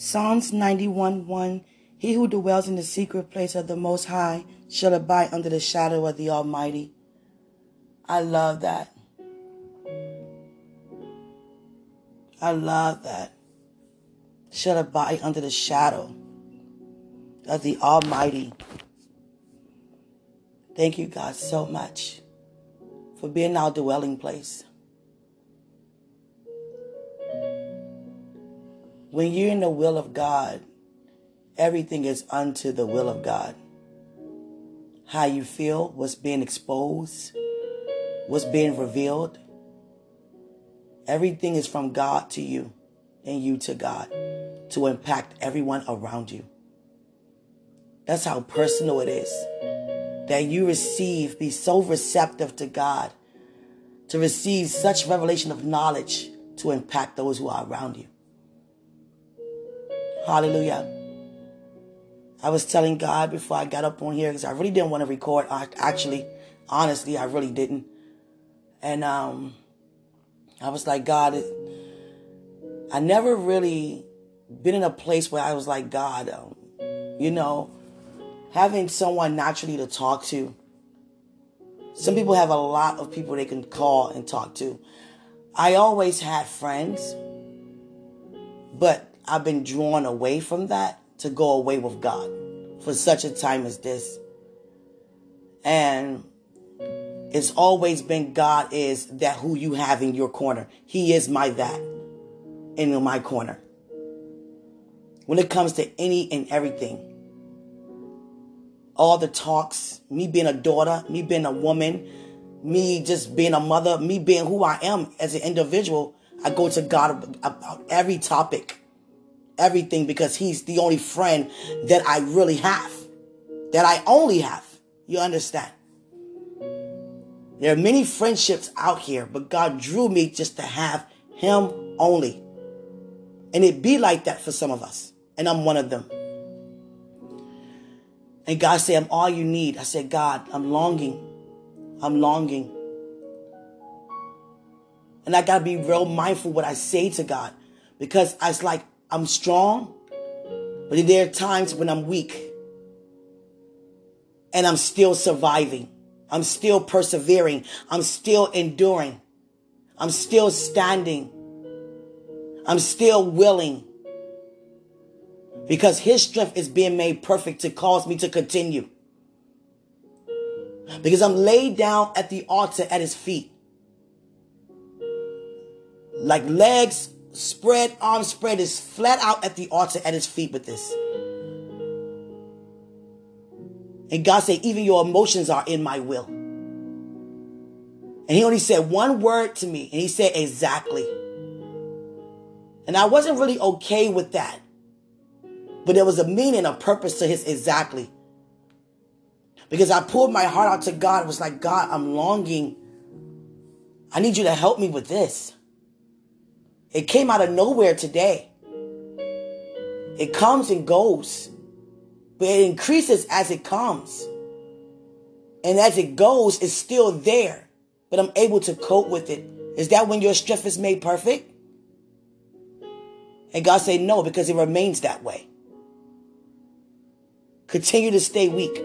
Psalms 91 1 He who dwells in the secret place of the Most High shall abide under the shadow of the Almighty. I love that. I love that. Shall abide under the shadow of the Almighty. Thank you, God, so much for being our dwelling place. When you're in the will of God, everything is unto the will of God. How you feel, what's being exposed, what's being revealed, everything is from God to you and you to God to impact everyone around you. That's how personal it is that you receive, be so receptive to God, to receive such revelation of knowledge to impact those who are around you. Hallelujah. I was telling God before I got up on here because I really didn't want to record. I Actually, honestly, I really didn't. And um, I was like, God, I never really been in a place where I was like, God, um, you know, having someone naturally to talk to. Some people have a lot of people they can call and talk to. I always had friends, but I've been drawn away from that to go away with God for such a time as this. And it's always been God is that who you have in your corner. He is my that in my corner. When it comes to any and everything, all the talks, me being a daughter, me being a woman, me just being a mother, me being who I am as an individual, I go to God about every topic, everything, because He's the only friend that I really have, that I only have. You understand? There are many friendships out here, but God drew me just to have Him only. And it be like that for some of us. And I'm one of them. And God said, I'm all you need. I said, God, I'm longing. I'm longing. And I got to be real mindful what I say to God because it's like I'm strong, but there are times when I'm weak and I'm still surviving. I'm still persevering. I'm still enduring. I'm still standing. I'm still willing because his strength is being made perfect to cause me to continue. Because I'm laid down at the altar at his feet. Like legs spread, arms spread, is flat out at the altar at his feet with this. And God said, even your emotions are in my will. And he only said one word to me, and he said, exactly. And I wasn't really okay with that. But there was a meaning, a purpose to his exactly. Because I pulled my heart out to God. It was like, God, I'm longing. I need you to help me with this. It came out of nowhere today. It comes and goes, but it increases as it comes. And as it goes, it's still there, but I'm able to cope with it. Is that when your strength is made perfect? And God said, no, because it remains that way. Continue to stay weak.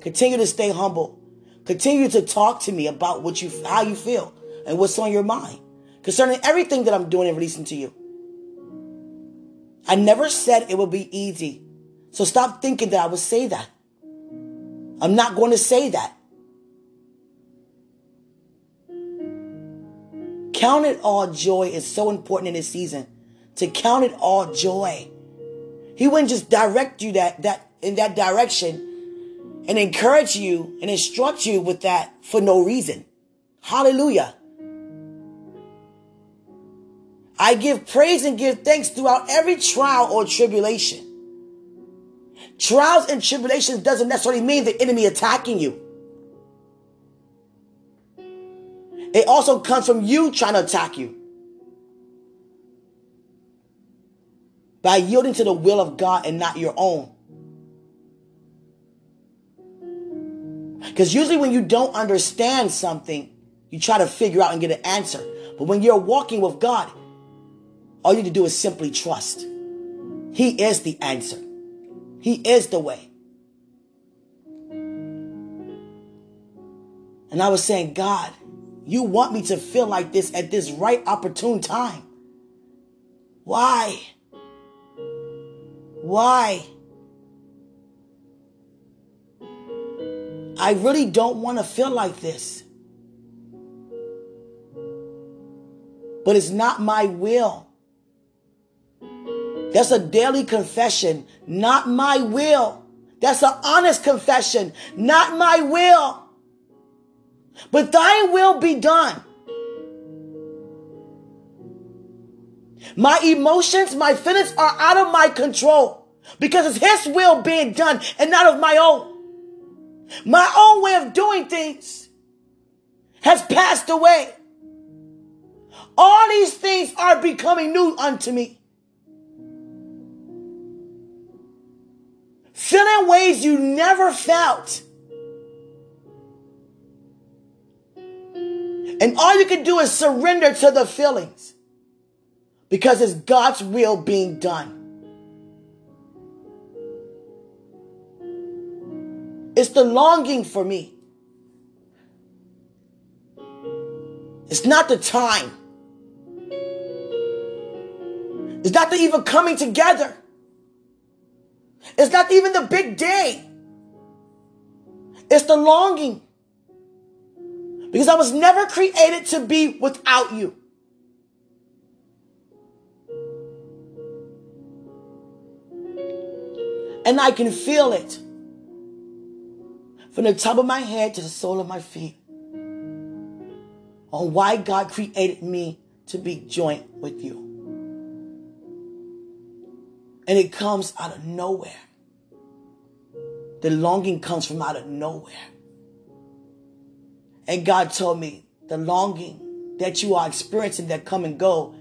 Continue to stay humble. Continue to talk to me about what you, how you feel and what's on your mind concerning everything that I'm doing and releasing to you. I never said it would be easy. So stop thinking that I would say that. I'm not going to say that. Count it all joy is so important in this season. To count it all joy. He wouldn't just direct you that that in that direction and encourage you and instruct you with that for no reason. Hallelujah. I give praise and give thanks throughout every trial or tribulation. Trials and tribulations doesn't necessarily mean the enemy attacking you. It also comes from you trying to attack you. By yielding to the will of God and not your own. Because usually when you don't understand something, you try to figure out and get an answer. But when you're walking with God, all you need to do is simply trust. He is the answer. He is the way. And I was saying, God, you want me to feel like this at this right opportune time. Why? Why? I really don't want to feel like this. But it's not my will. That's a daily confession, not my will. That's an honest confession, not my will. But thy will be done. My emotions, my feelings are out of my control because it's his will being done and not of my own. My own way of doing things has passed away. All these things are becoming new unto me. Feeling ways you never felt. And all you can do is surrender to the feelings because it's God's will being done. It's the longing for me. It's not the time. It's not the even coming together. It's not even the big day. It's the longing. Because I was never created to be without you. And I can feel it from the top of my head to the sole of my feet on why God created me to be joint with you. And it comes out of nowhere. The longing comes from out of nowhere. And God told me the longing that you are experiencing that come and go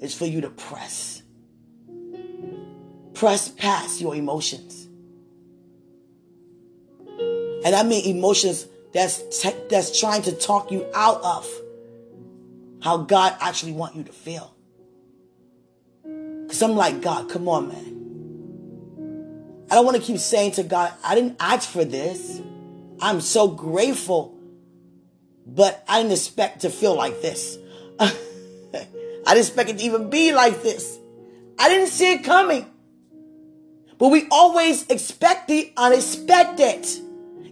is for you to press. Press past your emotions. And I mean emotions that's te- that's trying to talk you out of how God actually want you to feel. Cause I'm like, God, come on, man. I don't want to keep saying to God, I didn't ask for this. I'm so grateful but I didn't expect to feel like this. I didn't expect it to even be like this. I didn't see it coming. But we always expect the unexpected.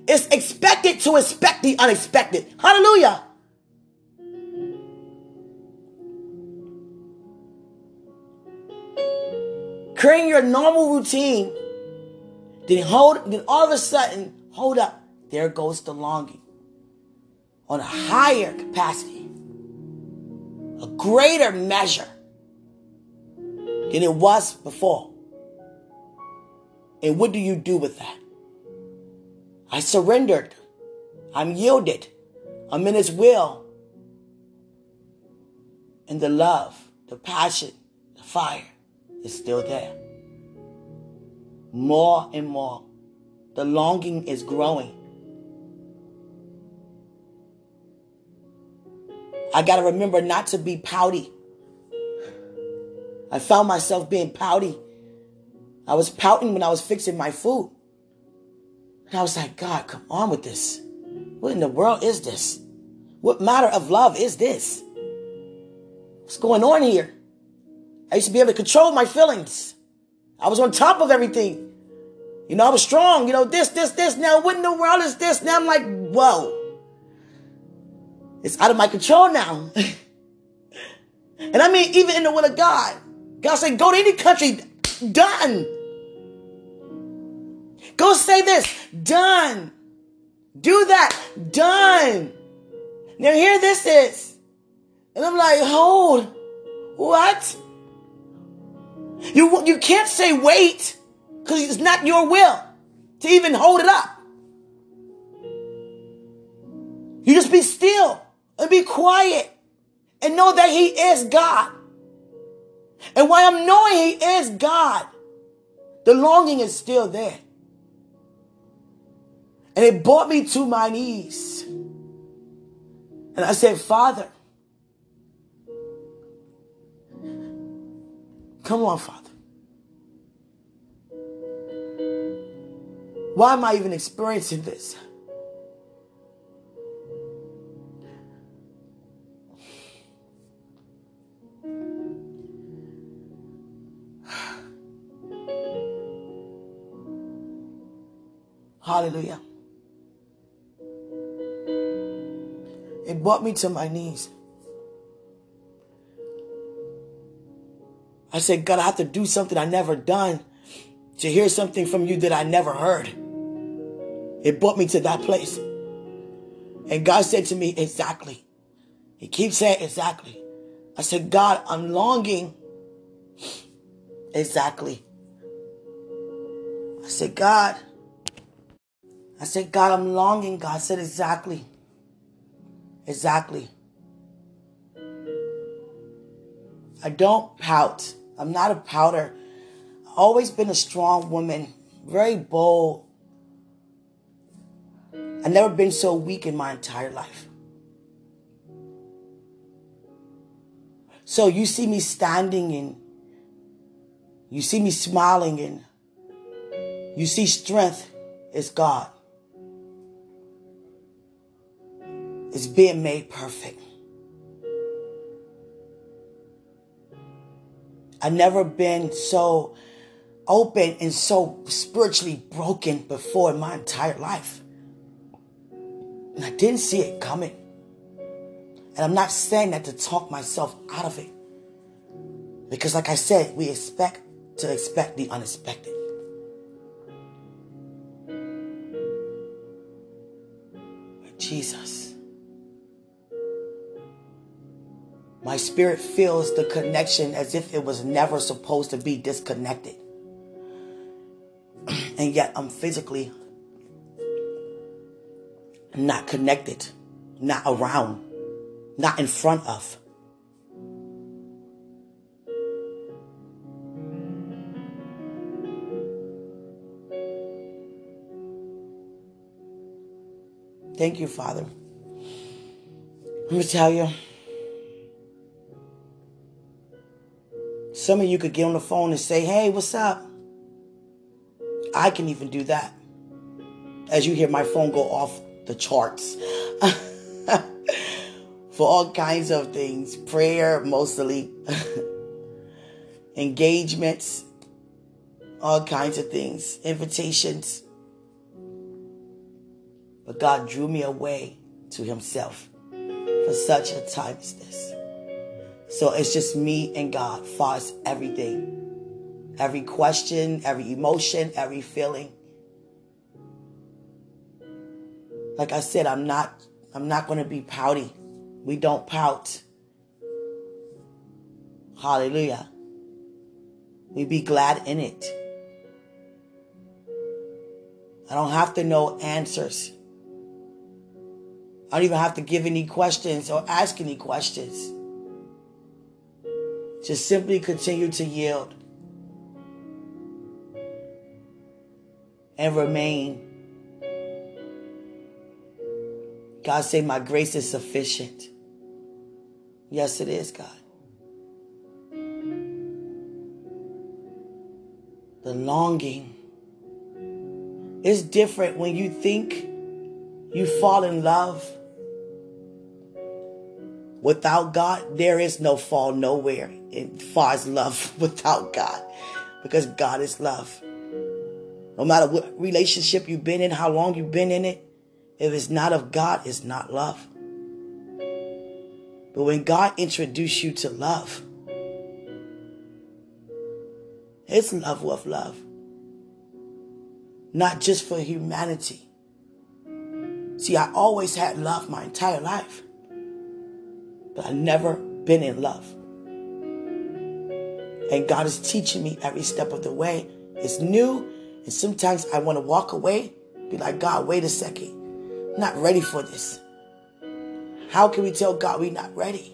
It's expected to expect the unexpected. Hallelujah. Creating your normal routine, then hold, then all of a sudden, hold up. There goes the longing on a higher capacity, a greater measure than it was before. And what do you do with that? I surrendered. I'm yielded. I'm in His will. And the love, the passion, the fire is still there. More and more. The longing is growing. I got to remember not to be pouty. I found myself being pouty. I was pouting when I was fixing my food. And I was like, God, come on with this. What in the world is this? What matter of love is this? What's going on here? I used to be able to control my feelings. I was on top of everything. You know, I was strong. You know, this, this, this. Now, what in the world is this? Now I'm like, whoa. It's out of my control now. and I mean, even in the will of God, God said, go to any country, done. Go say this, done. Do that, done. Now here this is. And I'm like, hold, what? You, you can't say wait because it's not your will to even hold it up. You just be still and be quiet and know that He is God. And while I'm knowing He is God, the longing is still there. And it brought me to my knees. And I said, Father, Come on, Father. Why am I even experiencing this? Hallelujah. It brought me to my knees. I said, God, I have to do something I never done to hear something from you that I never heard. It brought me to that place. And God said to me, exactly. He keeps saying, exactly. I said, God, I'm longing. Exactly. I said, God, I said, God, I'm longing. God said, exactly. Exactly. I don't pout. I'm not a. I've always been a strong woman, very bold. I've never been so weak in my entire life. So you see me standing and you see me smiling and you see strength is God. It's being made perfect. I've never been so open and so spiritually broken before in my entire life. And I didn't see it coming. And I'm not saying that to talk myself out of it. Because like I said, we expect to expect the unexpected. Jesus. My spirit feels the connection as if it was never supposed to be disconnected. and yet I'm physically not connected, not around, not in front of. Thank you, Father. Let me tell you. Some of you could get on the phone and say, hey, what's up? I can even do that. As you hear my phone go off the charts. For all kinds of things. Prayer, mostly. Engagements. All kinds of things. Invitations. But God drew me away to Himself for such a time as this. So it's just me and God, far as everything. Every question, every emotion, every feeling. Like I said, I'm not I'm not going to be pouty. We don't pout. Hallelujah. We be glad in it. I don't have to know answers. I don't even have to give any questions or ask any questions. Just simply continue to yield and remain. God say, My grace is sufficient. Yes, it is, God. The longing is different when you think you fall in love Without God, there is no fall nowhere as far as love without God. Because God is love. No matter what relationship you've been in, how long you've been in it, if it's not of God, it's not love. But when God introduced you to love, it's love with love. Not just for humanity. See, I always had love my entire life but I've never been in love. And God is teaching me every step of the way. It's new, and sometimes I want to walk away, be like, God, wait a second. I'm not ready for this. How can we tell God we're not ready?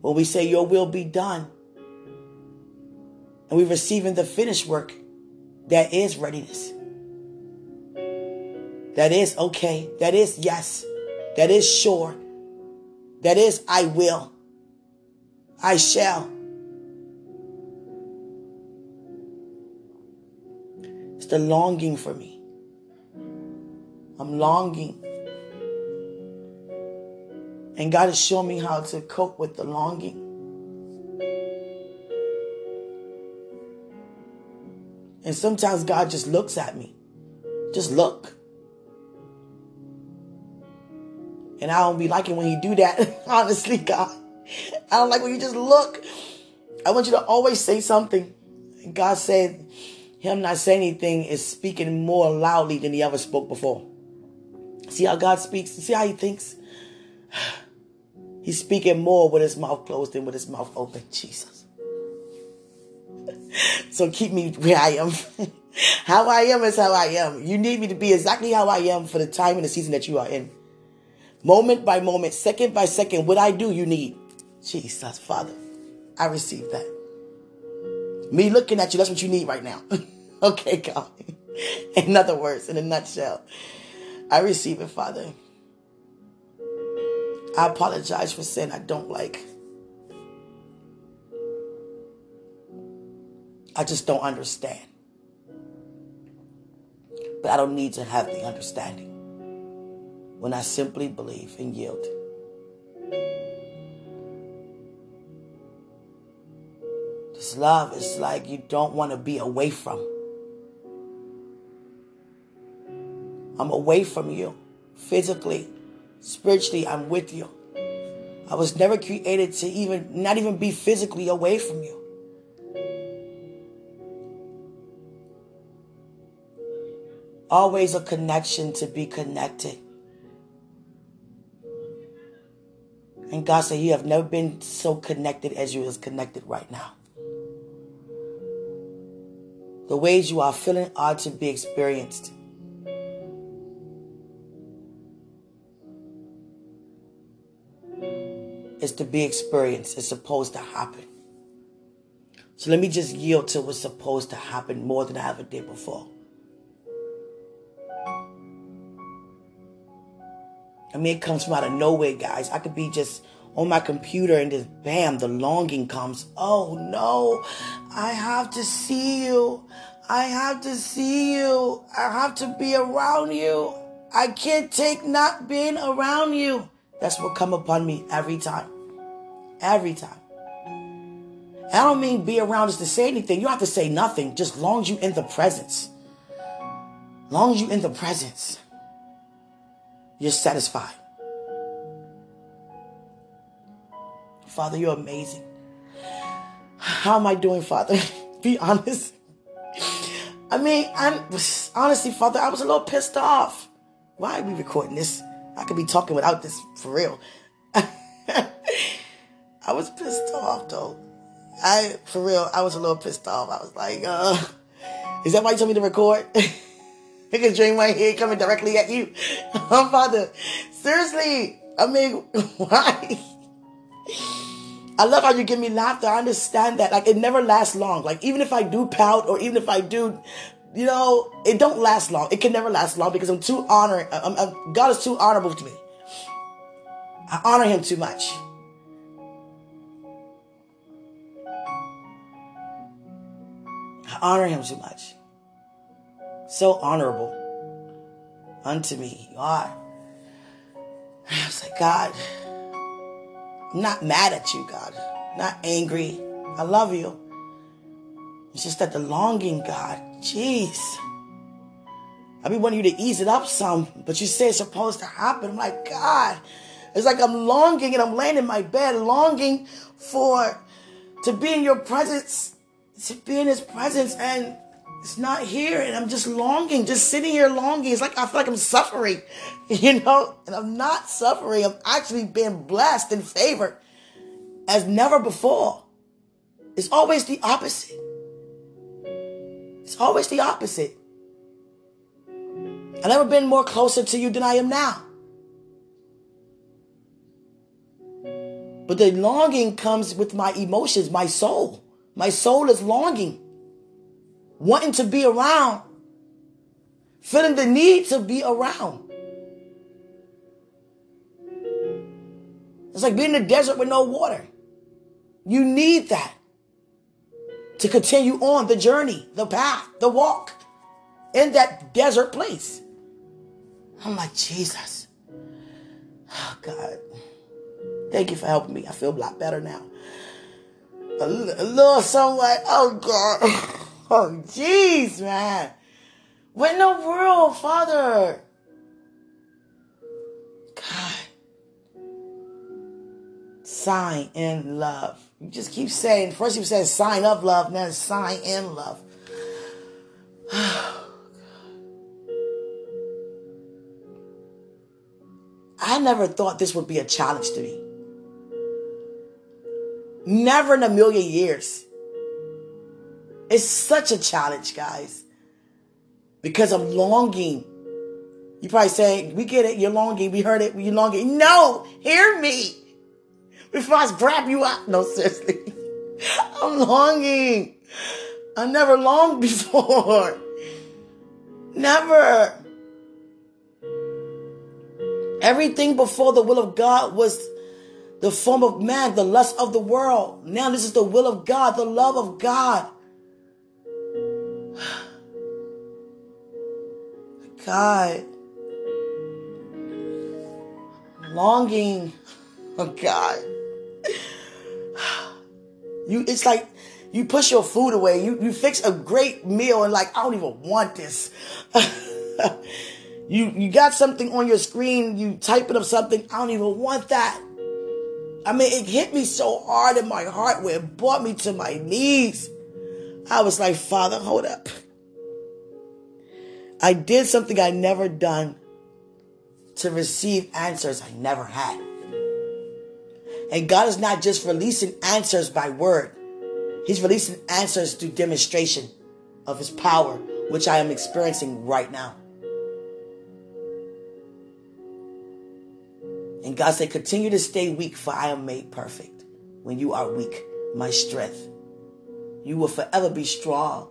When we say, Your will be done, and we're receiving the finished work, that is readiness. That is okay. That is yes. That is sure. That is, I will. I shall. It's the longing for me. I'm longing. And God has shown me how to cope with the longing. And sometimes God just looks at me. Just look. And I don't be liking when you do that. Honestly, God. I don't like when you just look. I want you to always say something. God said, Him not saying anything is speaking more loudly than He ever spoke before. See how God speaks? See how He thinks? He's speaking more with His mouth closed than with His mouth open. Jesus. so keep me where I am. how I am is how I am. You need me to be exactly how I am for the time and the season that you are in. Moment by moment, second by second, what I do, you need. Jesus, Father, I receive that. Me looking at you, that's what you need right now. okay, God. In other words, in a nutshell, I receive it, Father. I apologize for sin I don't like. I just don't understand. But I don't need to have the understanding when I simply believe and yield. This love is like you don't want to be away from. I'm away from you physically, spiritually, I'm with you. I was never created to even, not even be physically away from you. Always a connection to be connected. And God said, You have never been so connected as you is connected right now. The ways you are feeling are to be experienced. It's to be experienced. It's supposed to happen. So let me just yield to what's supposed to happen more than I ever did before. I mean, it comes from out of nowhere, guys. I could be just on my computer and just bam, the longing comes. Oh no, I have to see you. I have to see you. I have to be around you. I can't take not being around you. That's what come upon me every time. Every time. I don't mean be around us to say anything. You don't have to say nothing. Just long as you in the presence. Long as you in the presence. You're satisfied. Father, you're amazing. How am I doing, Father? Be honest. I mean, I'm honestly, Father, I was a little pissed off. Why are we recording this? I could be talking without this for real. I was pissed off though. I for real, I was a little pissed off. I was like, uh, is that why you told me to record? Because dream my here coming directly at you. Oh, Father, seriously. I mean, why? I love how you give me laughter. I understand that. Like it never lasts long. Like even if I do pout or even if I do, you know, it don't last long. It can never last long because I'm too honoring. I'm, I'm, God is too honorable to me. I honor Him too much. I honor Him too much. So honorable unto me. You are. I was like, God. I'm not mad at you, God. Not angry. I love you. It's just that the longing, God, jeez. I be wanting you to ease it up some, but you say it's supposed to happen. I'm like, God, it's like I'm longing and I'm laying in my bed, longing for to be in your presence, to be in his presence, and it's not here. And I'm just longing, just sitting here longing. It's like I feel like I'm suffering, you know, and I'm not suffering. I'm actually being blessed and favored as never before. It's always the opposite. It's always the opposite. I've never been more closer to you than I am now. But the longing comes with my emotions, my soul. My soul is longing wanting to be around, feeling the need to be around. It's like being in the desert with no water. You need that to continue on the journey, the path, the walk. in that desert place. I'm like, Jesus. Oh, God. Thank you for helping me. I feel a lot better now. A, little somewhat. Oh, God. Oh, jeez, man. What in the world, Father? God. Sign in love. You just keep saying, first you said sign of love, then sign in love. I never thought this would be a challenge to me. Never in a million years. It's such a challenge, guys. Because I'm longing. You probably say, we get it, you're longing, we heard it, you're longing. No, hear me. Before I grab you up. No, seriously. I'm longing. I never longed before. Never. Everything before the will of God was the form of man, the lust of the world. Now this is the will of God, the love of God. God. Longing. Oh God. You it's like you push your food away. You you fix a great meal and like I don't even want this. you you got something on your screen, you typing up something, I don't even want that. I mean, it hit me so hard in my heart where it brought me to my knees. I was like, Father, hold up. I did something I never done to receive answers I never had. And God is not just releasing answers by word. He's releasing answers through demonstration of his power, which I am experiencing right now. And God said, continue to stay weak, for I am made perfect. When you are weak, my strength. You will forever be strong.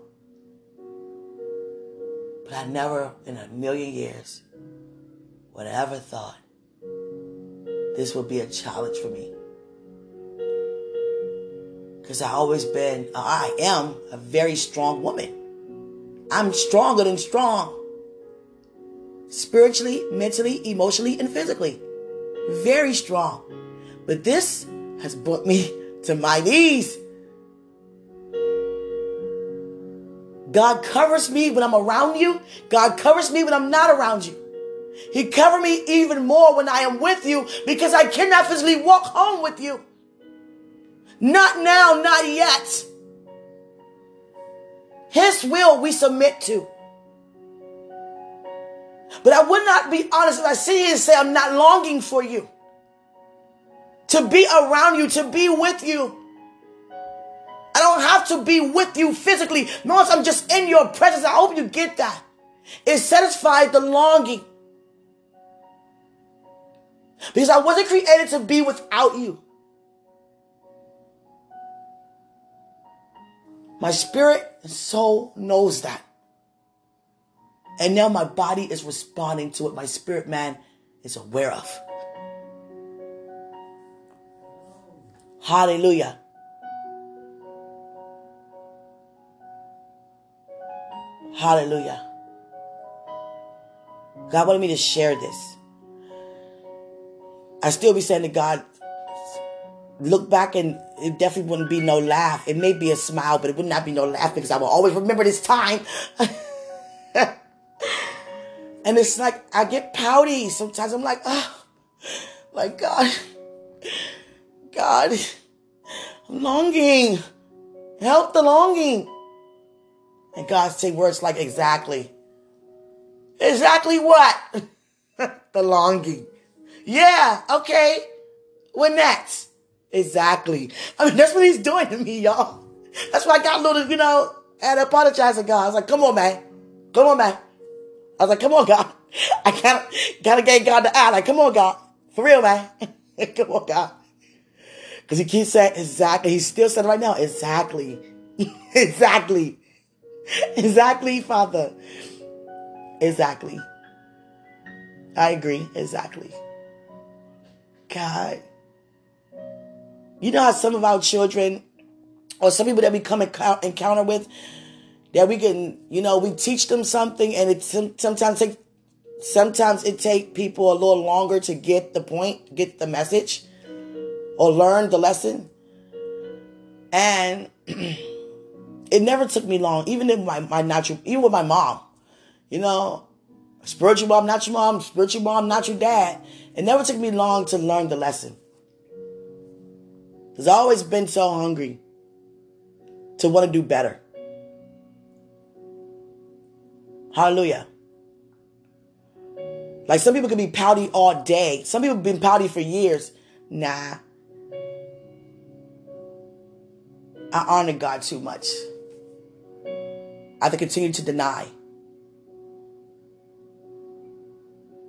But I never in a million years would have ever thought this would be a challenge for me. Because I always been, uh, I am a very strong woman. I'm stronger than strong. Spiritually, mentally, emotionally, and physically. Very strong. But this has brought me to my knees. God covers me when I'm around you. God covers me when I'm not around you. He covers me even more when I am with you because I cannot physically walk home with you. Not now, not yet. His will we submit to. But I would not be honest if I sit here and say I'm not longing for you. To be around you, to be with you. I to be with you physically. Notice I'm just in your presence. I hope you get that. It satisfies the longing. Because I wasn't created to be without you. My spirit and soul knows that. And now my body is responding to what My spirit man is aware of. Hallelujah. Hallelujah. God wanted me to share this. I still be saying to God, look back and it definitely wouldn't be no laugh. It may be a smile, but it would not be no laugh because I will always remember this time. and it's like I get pouty. Sometimes I'm like, ah, oh, like God, God, I'm longing. Help the longing. And God say words like exactly. Exactly what? the longing. Yeah, okay. What next? Exactly. I mean, that's what he's doing to me, y'all. That's why I got a little, you know, and apologize to God. I was like, come on, man. Come on, man. I was like, come on, God. I gotta, gotta get God to eye. Like, come on, God. For real, man. come on, God. Cause he keeps saying exactly. He's still saying right now, exactly. exactly. Exactly, Father. Exactly. I agree. Exactly. God. You know how some of our children or some people that we come encounter with that we can, you know, we teach them something and it sometimes take sometimes it take people a little longer to get the point, get the message or learn the lesson. And it never took me long, even in my, my natural, even with my mom, you know, spiritual mom, not your mom, spiritual mom, not your dad. It never took me long to learn the lesson. Because I've always been so hungry to want to do better. Hallelujah. Like some people can be pouty all day. Some people have been pouty for years. Nah. I honor God too much. I have to continue to deny.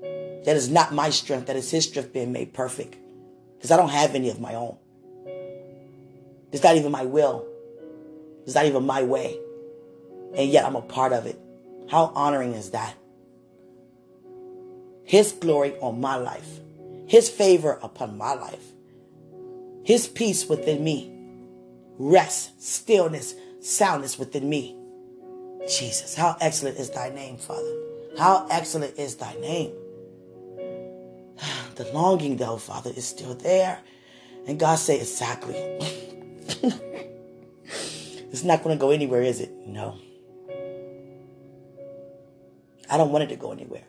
That is not my strength. That is His strength being made perfect. Because I don't have any of my own. It's not even my will. It's not even my way. And yet I'm a part of it. How honoring is that? His glory on my life, His favor upon my life, His peace within me, rest, stillness, soundness within me. Jesus, how excellent is thy name, Father. How excellent is thy name. The longing, though, Father, is still there. And God say, exactly. it's not going to go anywhere, is it? No. I don't want it to go anywhere.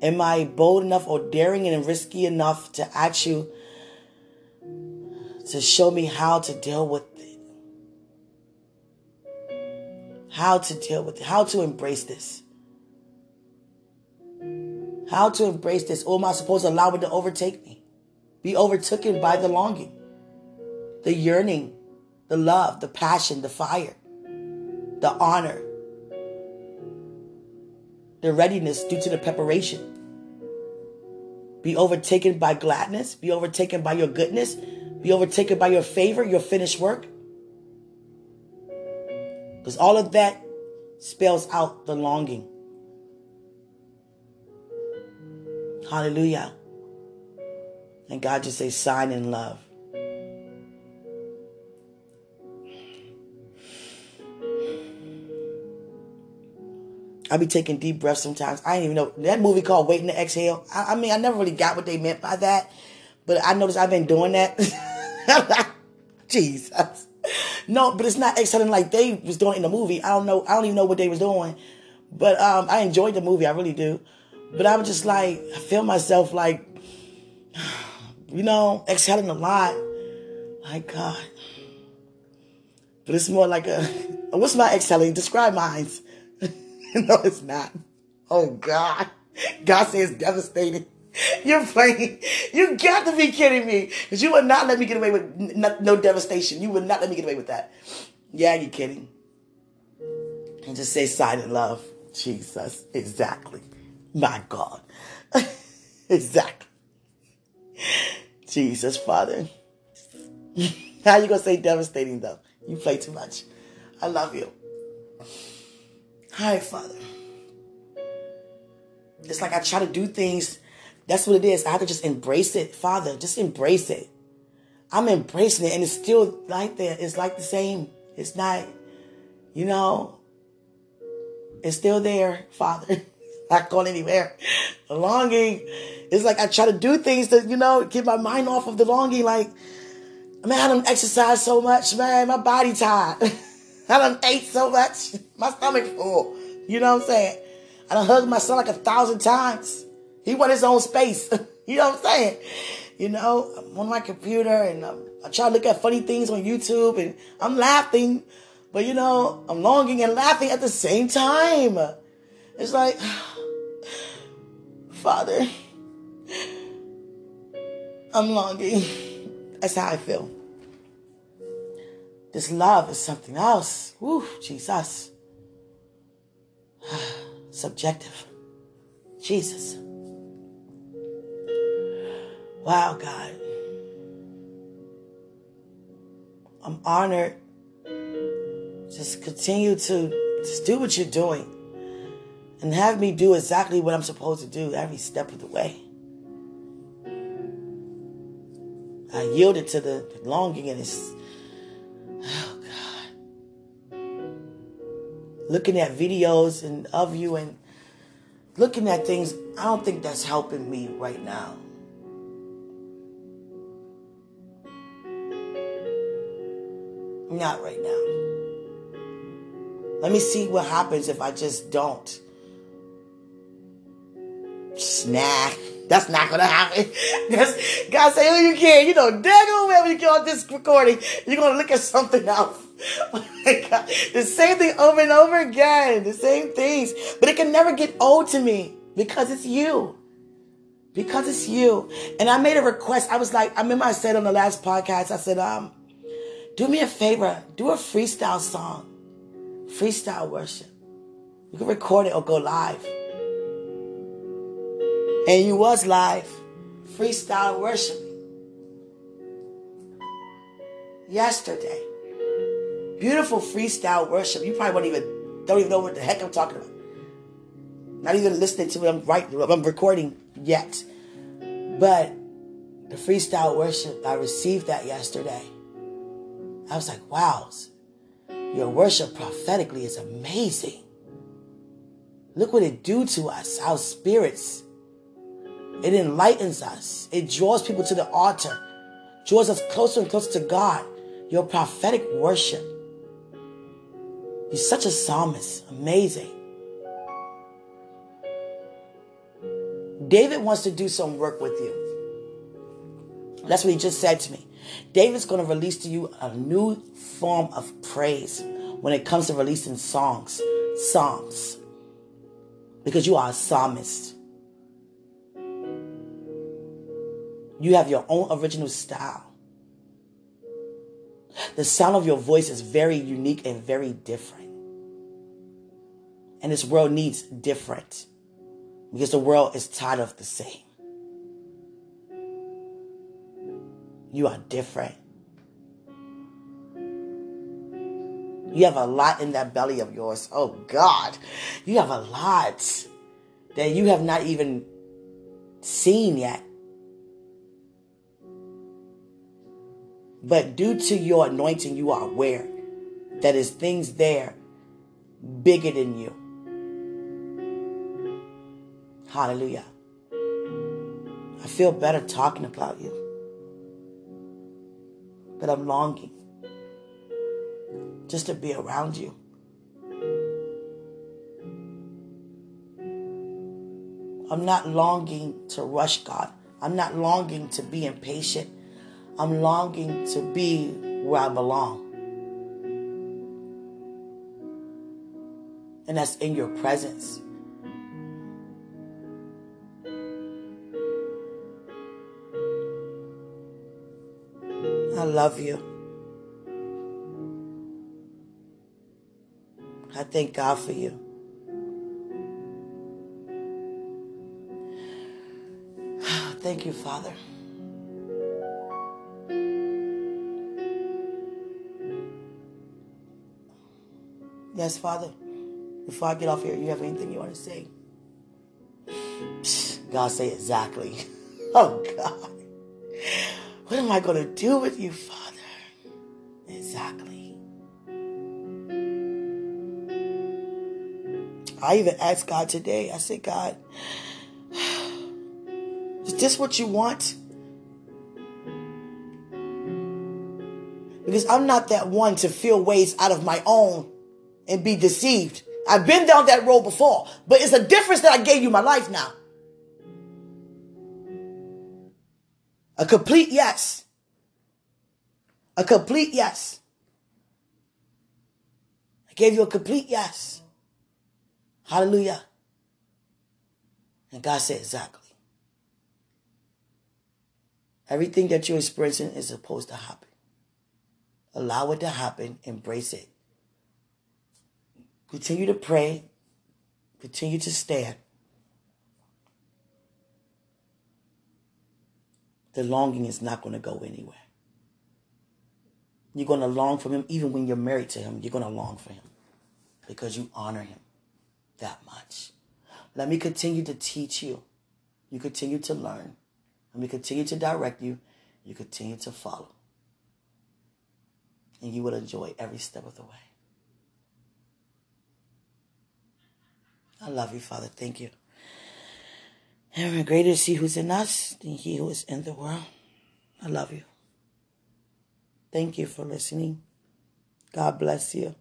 Am I bold enough or daring and risky enough to ask you to show me how to deal with How to deal with it? How to embrace this? How to embrace this? Or am I supposed to allow it to overtake me? Be overtaken by the longing, the yearning, the love, the passion, the fire, the honor, the readiness due to the preparation. Be overtaken by gladness, be overtaken by your goodness, be overtaken by your favor, your finished work. Because all of that spells out the longing. Hallelujah. And God just says, sign in love. I be taking deep breaths sometimes. I didn't even know that movie called Waiting to Exhale. I, I mean, I never really got what they meant by that, but I noticed I've been doing that. Jesus. No, but it's not exhaling like they was doing in the movie. I don't know. I don't even know what they was doing, but um, I enjoyed the movie. I really do. But I was just like, I feel myself like, you know, exhaling a lot. My God. But it's more like a, what's my exhaling? Describe mine. no, it's not. Oh God. God says devastating. You're playing. You got to be kidding me. Because you would not let me get away with no, no, devastation. You would not let me get away with that. Yeah, you're kidding. And just say silent love. Jesus. Exactly. My God. exactly. Jesus, Father. How you gonna say devastating though? You play too much. I love you. Hi, Father. It's like I try to do things. That's what it is. I have to just embrace it, Father. Just embrace it. I'm embracing it, and it's still like that. It's like the same. It's not, you know, it's still there, Father. not going anywhere. The longing is like I try to do things to, you know, get my mind off of the longing. Like, man, I don't exercise so much, man. My body tired. I done ate so much. My stomach full. You know what I'm saying? I done hugged my son like a thousand times. He want his own space. you know what I'm saying? You know, I'm on my computer and I'm, I try to look at funny things on YouTube and I'm laughing, but you know, I'm longing and laughing at the same time. It's like, Father, I'm longing. That's how I feel. This love is something else. Woo, Jesus. Subjective. Jesus. Wow, God. I'm honored. Just continue to just do what you're doing and have me do exactly what I'm supposed to do every step of the way. I yielded to the longing and it's oh God. looking at videos and of you and looking at things, I don't think that's helping me right now. Not right now. Let me see what happens if I just don't. Snack. That's not gonna happen. That's, God say, oh, you can't. You know, dang whenever you get on this recording, you're gonna look at something else. Oh the same thing over and over again. The same things. But it can never get old to me because it's you. Because it's you. And I made a request. I was like, I remember I said on the last podcast, I said, um, do me a favor, do a freestyle song, freestyle worship. You can record it or go live. And you was live, freestyle worship yesterday. Beautiful freestyle worship. You probably won't even don't even know what the heck I'm talking about. Not even listening to what I'm right I'm recording yet. But the freestyle worship, I received that yesterday. I was like, wow, your worship prophetically is amazing. Look what it do to us, our spirits. It enlightens us. It draws people to the altar, draws us closer and closer to God. Your prophetic worship. You're such a psalmist. Amazing. David wants to do some work with you. That's what he just said to me. David's going to release to you a new form of praise when it comes to releasing songs, psalms, because you are a psalmist. You have your own original style. The sound of your voice is very unique and very different. And this world needs different because the world is tired of the same. You are different. You have a lot in that belly of yours. Oh God, you have a lot that you have not even seen yet. But due to your anointing, you are aware that is things there bigger than you. Hallelujah. I feel better talking about you but I'm longing just to be around you. I'm not longing to rush God. I'm not longing to be impatient. I'm longing to be where I belong. And that's in your presence. I love you. I thank God for you. Thank you, Father. Yes, Father. Before I get off here, you have anything you want to say? God say exactly. Oh God. What am I going to do with you, Father? Exactly. I even asked God today, I said, God, is this what you want? Because I'm not that one to feel ways out of my own and be deceived. I've been down that road before, but it's a difference that I gave you my life now. A complete yes. A complete yes. I gave you a complete yes. Hallelujah. And God said, exactly. Everything that you're experiencing is supposed to happen. Allow it to happen. Embrace it. Continue to pray. Continue to stand. The longing is not going to go anywhere. You're going to long for him even when you're married to him. You're going to long for him because you honor him that much. Let me continue to teach you. You continue to learn. Let me continue to direct you. You continue to follow. And you will enjoy every step of the way. I love you, Father. Thank you. And greater is He who's in us than He who is in the world. I love you. Thank you for listening. God bless you.